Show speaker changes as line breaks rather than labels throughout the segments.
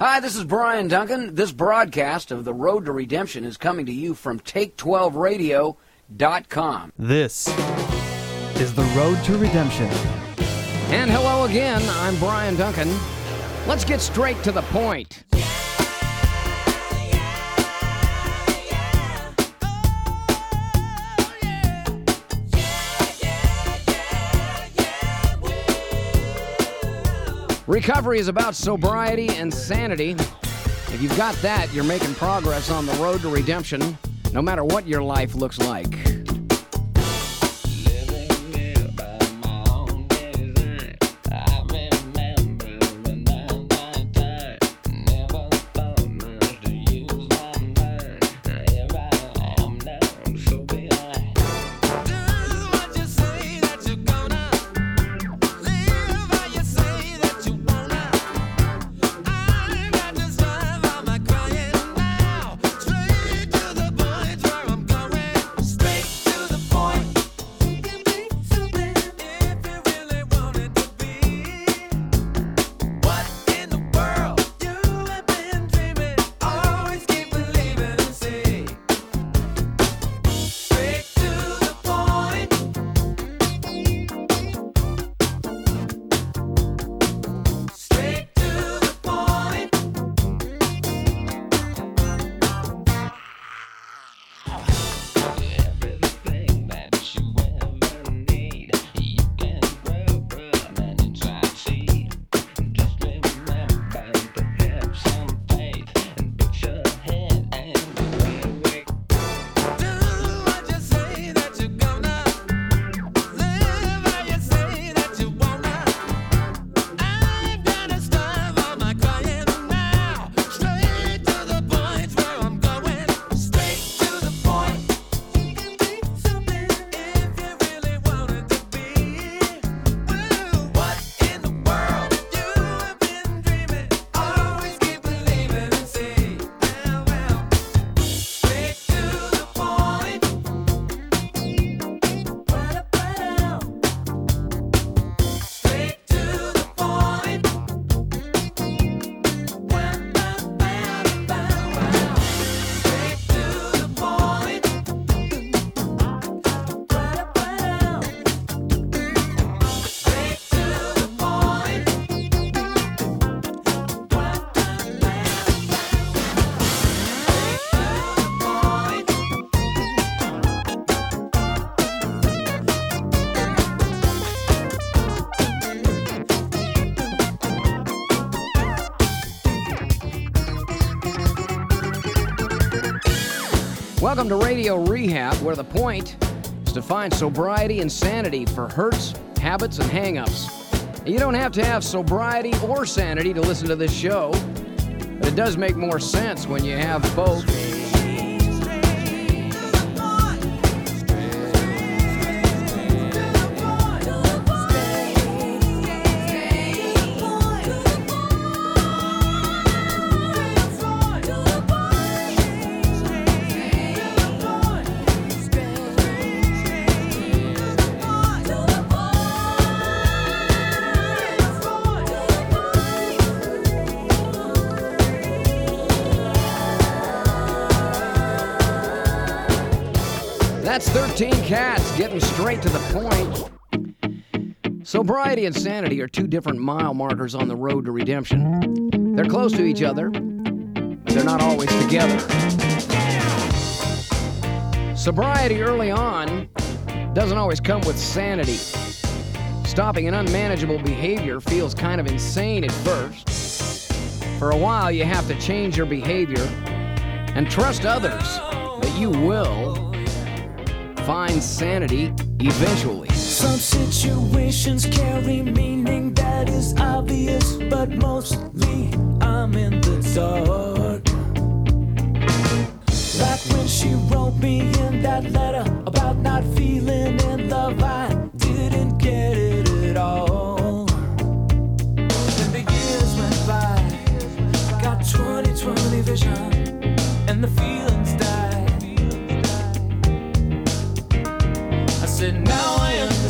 Hi, this is Brian Duncan. This broadcast of The Road to Redemption is coming to you from Take12Radio.com.
This is The Road to Redemption.
And hello again, I'm Brian Duncan. Let's get straight to the point. Recovery is about sobriety and sanity. If you've got that, you're making progress on the road to redemption, no matter what your life looks like. Welcome to Radio Rehab, where the point is to find sobriety and sanity for hurts, habits, and hangups. You don't have to have sobriety or sanity to listen to this show, but it does make more sense when you have both. That's 13 cats getting straight to the point. Sobriety and sanity are two different mile markers on the road to redemption. They're close to each other, but they're not always together. Sobriety early on doesn't always come with sanity. Stopping an unmanageable behavior feels kind of insane at first. For a while, you have to change your behavior and trust others that you will find sanity eventually.
Some situations carry meaning that is obvious, but mostly I'm in the dark. Like when she wrote me in that letter about not feeling in love, I didn't get it at all. Then the years went by, got 2020 vision, and the feelings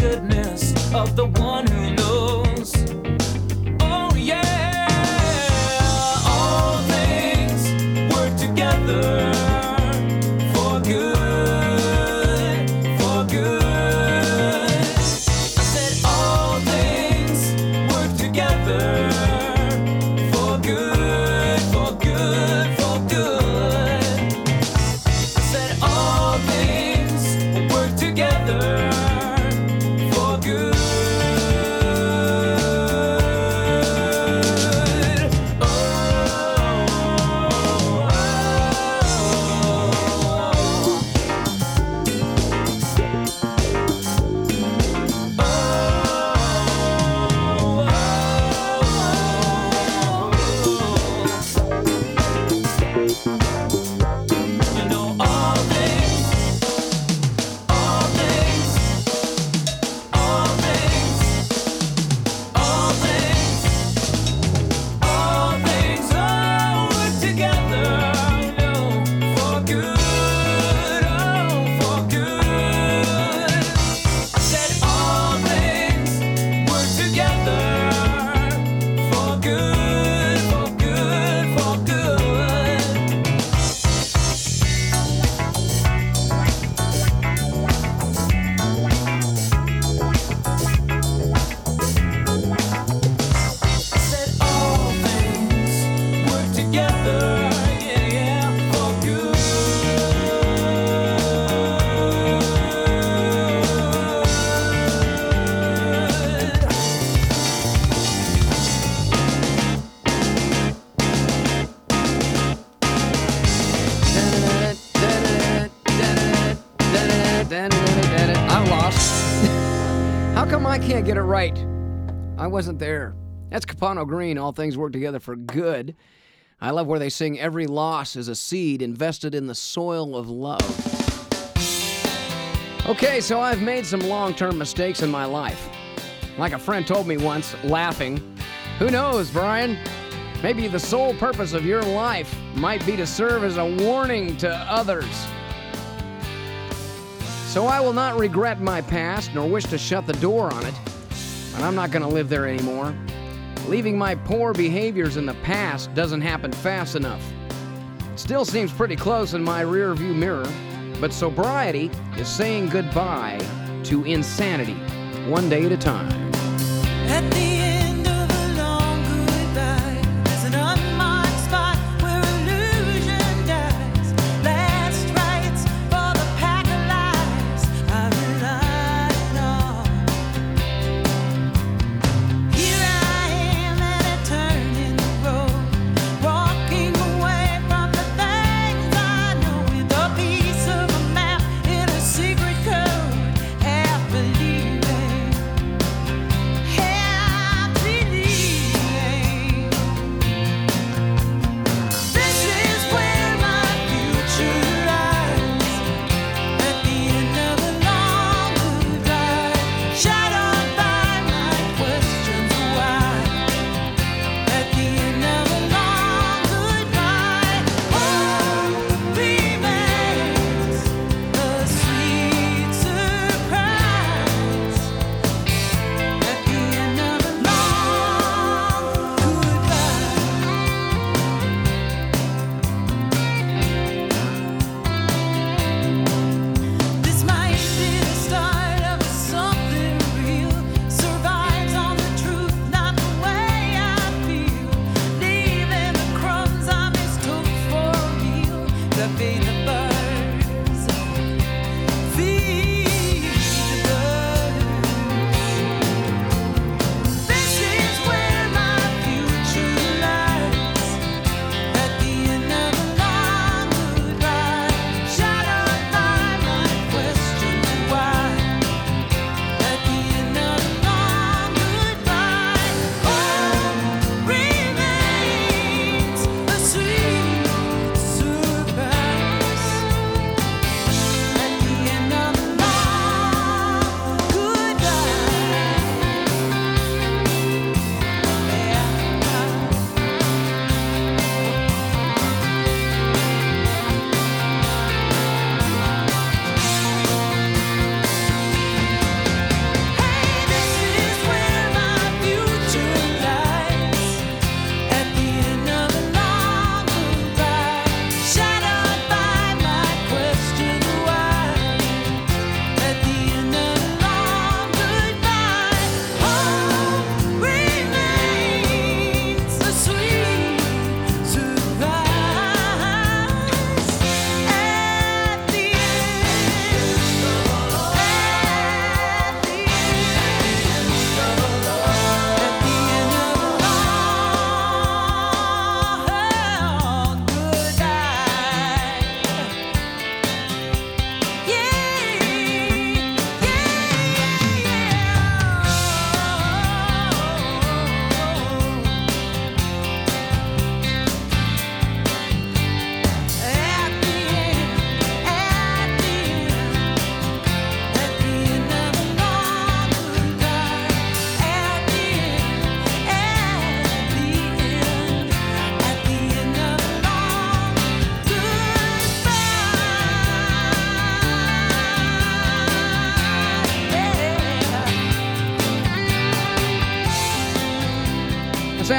goodness of the one who
right? I wasn't there. That's Capano Green. All things work together for good. I love where they sing every loss is a seed invested in the soil of love. Okay, so I've made some long term mistakes in my life. Like a friend told me once, laughing, Who knows, Brian? Maybe the sole purpose of your life might be to serve as a warning to others. So I will not regret my past nor wish to shut the door on it. But I'm not going to live there anymore. Leaving my poor behaviors in the past doesn't happen fast enough. It still seems pretty close in my rearview mirror, but sobriety is saying goodbye to insanity, one day at a time.
At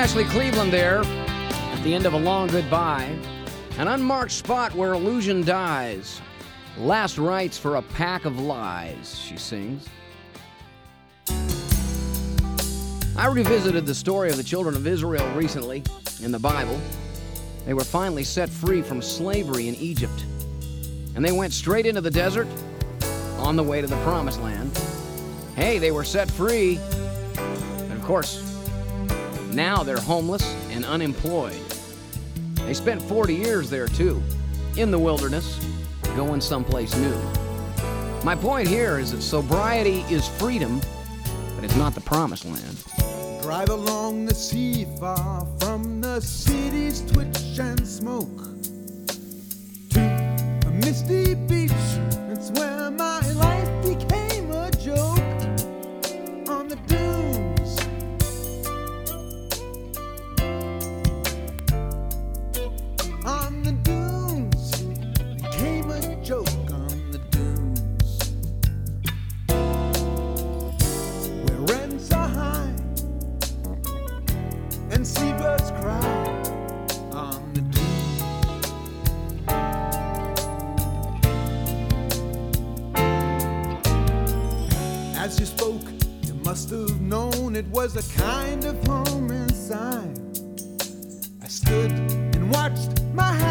Ashley Cleveland there at the end of a long goodbye. An unmarked spot where illusion dies. Last rites for a pack of lies, she sings. I revisited the story of the children of Israel recently in the Bible. They were finally set free from slavery in Egypt. And they went straight into the desert on the way to the promised land. Hey, they were set free. But of course, now they're homeless and unemployed. They spent 40 years there too, in the wilderness, going someplace new. My point here is that sobriety is freedom, but it's not the promised land.
Drive along the sea far from the city's twitch and smoke to a misty beach. Stood and watched my happiness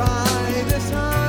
by their sides.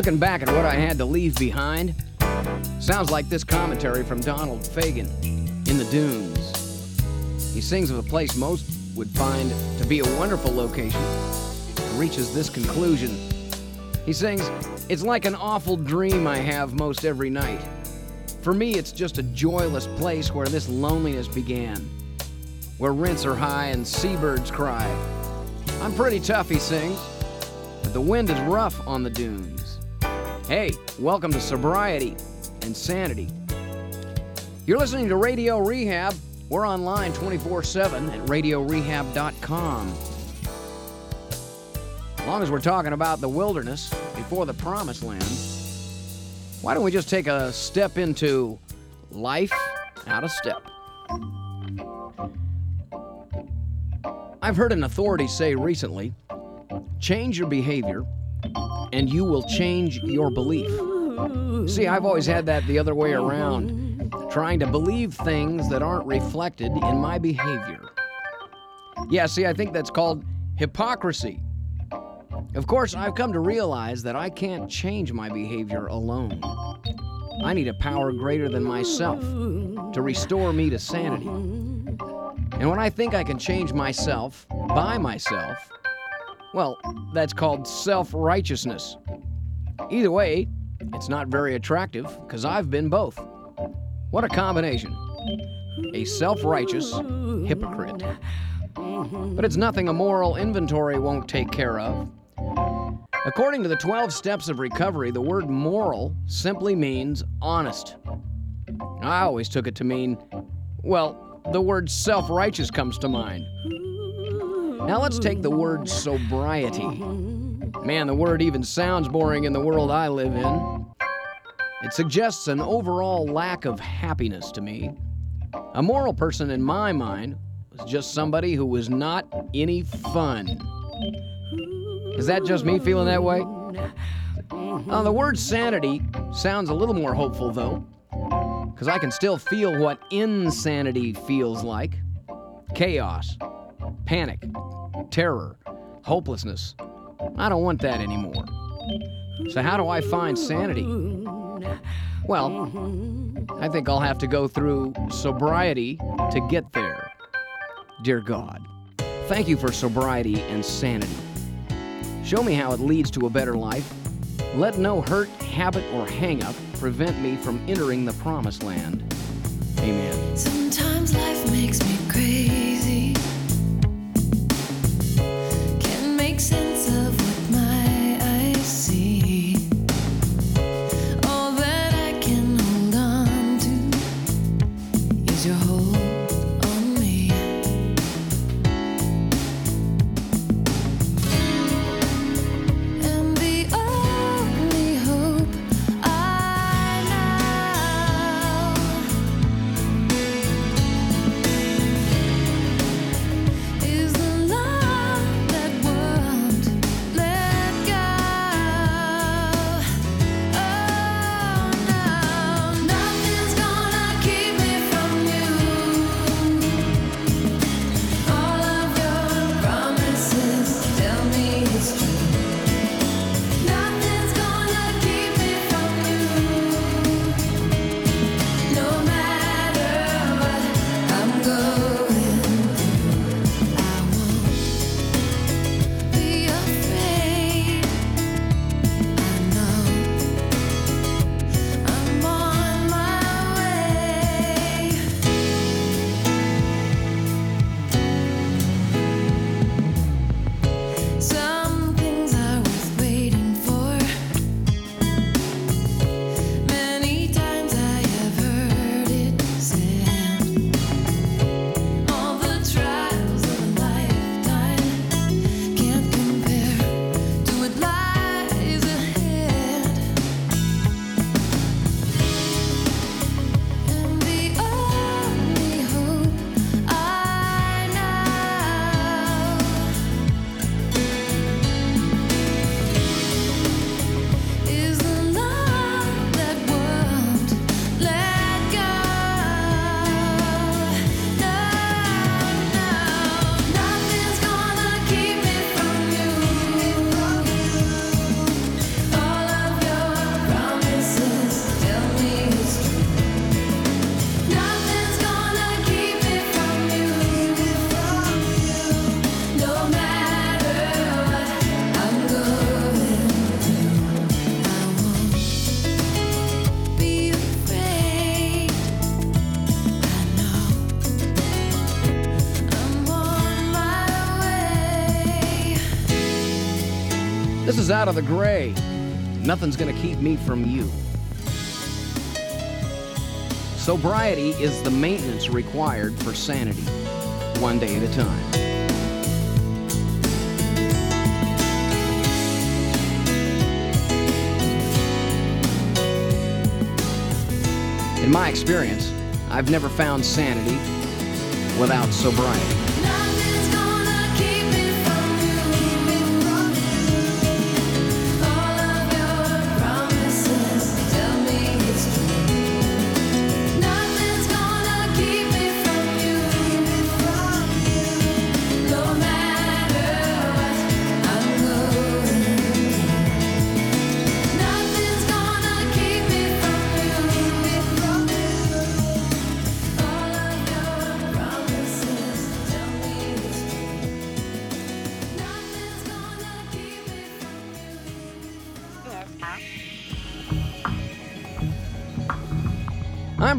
Looking back at what I had to leave behind, sounds like this commentary from Donald Fagen in the Dunes. He sings of a place most would find to be a wonderful location and reaches this conclusion. He sings, It's like an awful dream I have most every night. For me, it's just a joyless place where this loneliness began, where rents are high and seabirds cry. I'm pretty tough, he sings, but but the wind is rough on the dunes. Hey, welcome to Sobriety and Sanity. You're listening to Radio Rehab. We're online 24 7 at radiorehab.com. As long as we're talking about the wilderness before the promised land, why don't we just take a step into life out of step? I've heard an authority say recently change your behavior and you will change your belief. See, I've always had that the other way around, trying to believe things that aren't reflected in my behavior. Yeah, see, I think that's called hypocrisy. Of course, I've come to realize that I can't change my behavior alone. I need a power greater than myself to restore me to sanity. And when I think I can change myself by myself, well, that's called self righteousness. Either way, it's not very attractive because I've been both. What a combination. A self righteous hypocrite. But it's nothing a moral inventory won't take care of. According to the 12 steps of recovery, the word moral simply means honest. I always took it to mean, well, the word self righteous comes to mind. Now let's take the word sobriety. Man, the word even sounds boring in the world I live in. It suggests an overall lack of happiness to me. A moral person, in my mind, was just somebody who was not any fun. Is that just me feeling that way? Uh, the word sanity sounds a little more hopeful, though, because I can still feel what insanity feels like chaos, panic, terror, hopelessness. I don't want that anymore. So, how do I find sanity? Well, I think I'll have to go through sobriety to get there. Dear God, thank you for sobriety and sanity. Show me how it leads to a better life. Let no hurt, habit, or hangup prevent me from entering the promised land. Amen.
Sometimes life makes me
Out of the Gray. Nothing's gonna keep me from you. Sobriety is the maintenance required for sanity, one day at a time. In my experience, I've never found sanity without sobriety.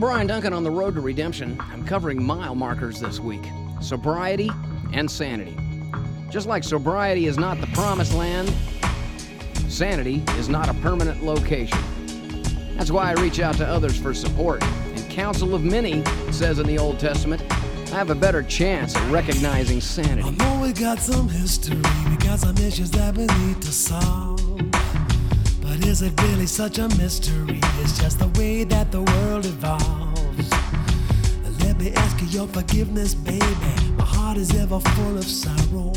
Brian Duncan on the road to redemption. I'm covering mile markers this week sobriety and sanity. Just like sobriety is not the promised land, sanity is not a permanent location. That's why I reach out to others for support. And counsel of many, says in the Old Testament, I have a better chance at recognizing sanity.
I know we got some history, we got some issues that we need to solve. Is it really such a mystery? It's just the way that the world evolves. Let me ask you your forgiveness, baby. My heart is ever full of sorrow.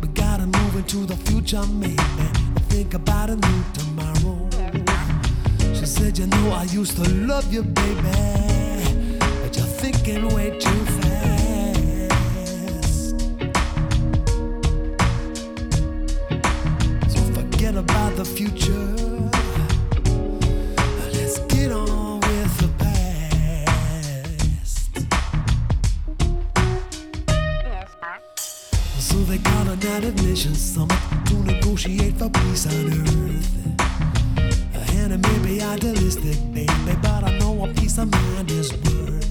We gotta move into the future, maybe, think about a new tomorrow. She said, You know, I used to love you, baby, but you're thinking way too fast. They got a United Nations summit to negotiate for peace on earth. And it may be idealistic, baby, but I know a peace of mind is worth.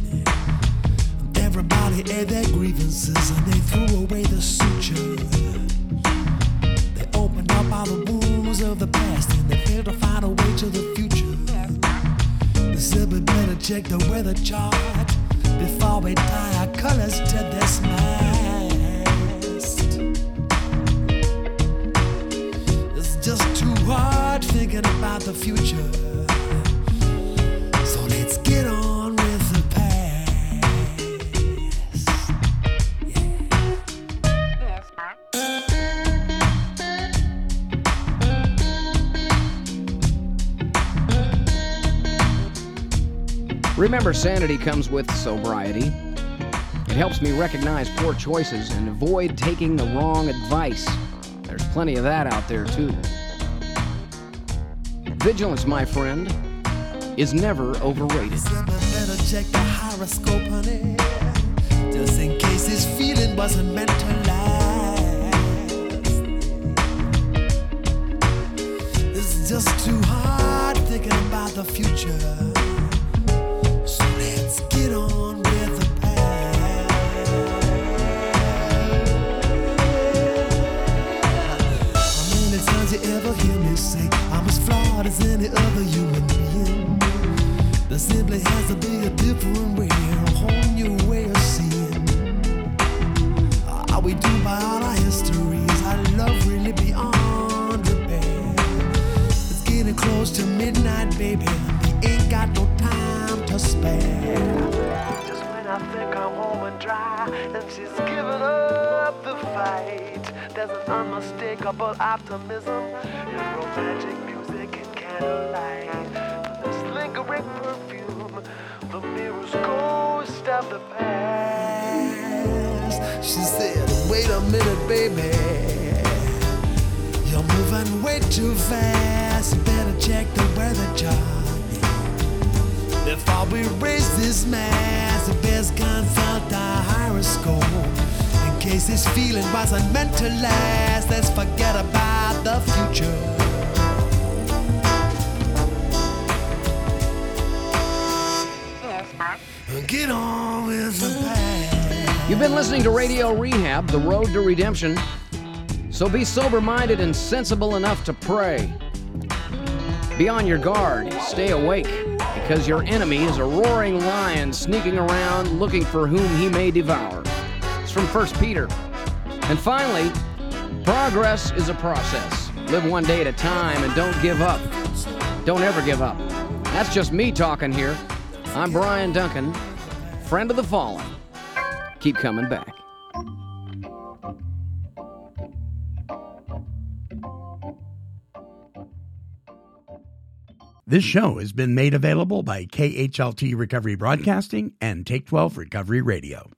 Everybody aired their grievances and they threw away the suture. They opened up all the wounds of the past and they failed to find a way to the future. They said we better check the weather chart before we tie our colors to this mast. About the future. So let's get on with the past.
Remember, sanity comes with sobriety. It helps me recognize poor choices and avoid taking the wrong advice. There's plenty of that out there, too. Vigilance, my friend, is never overrated.
Horoscope, honey. Just in case this feeling wasn't meant to last. It's just too hard thinking about the future. So let's get on ever hear me say I'm as flawed as any other human being? There simply has to be a different way, a whole new way There's an unmistakable optimism in romantic music and candlelight. This lingering perfume, the mirror's ghost of the past. She said, Wait a minute, baby. You're moving way too fast. You better check the weather chart. Before we raise this mass, the best consult our horoscope. Case this feeling wasn't meant to last, let's forget about the future. Get on with the past.
You've been listening to Radio Rehab, The Road to Redemption. So be sober minded and sensible enough to pray. Be on your guard, stay awake, because your enemy is a roaring lion sneaking around looking for whom he may devour. From 1 Peter. And finally, progress is a process. Live one day at a time and don't give up. Don't ever give up. That's just me talking here. I'm Brian Duncan, friend of the fallen. Keep coming back.
This show has been made available by KHLT Recovery Broadcasting and Take 12 Recovery Radio.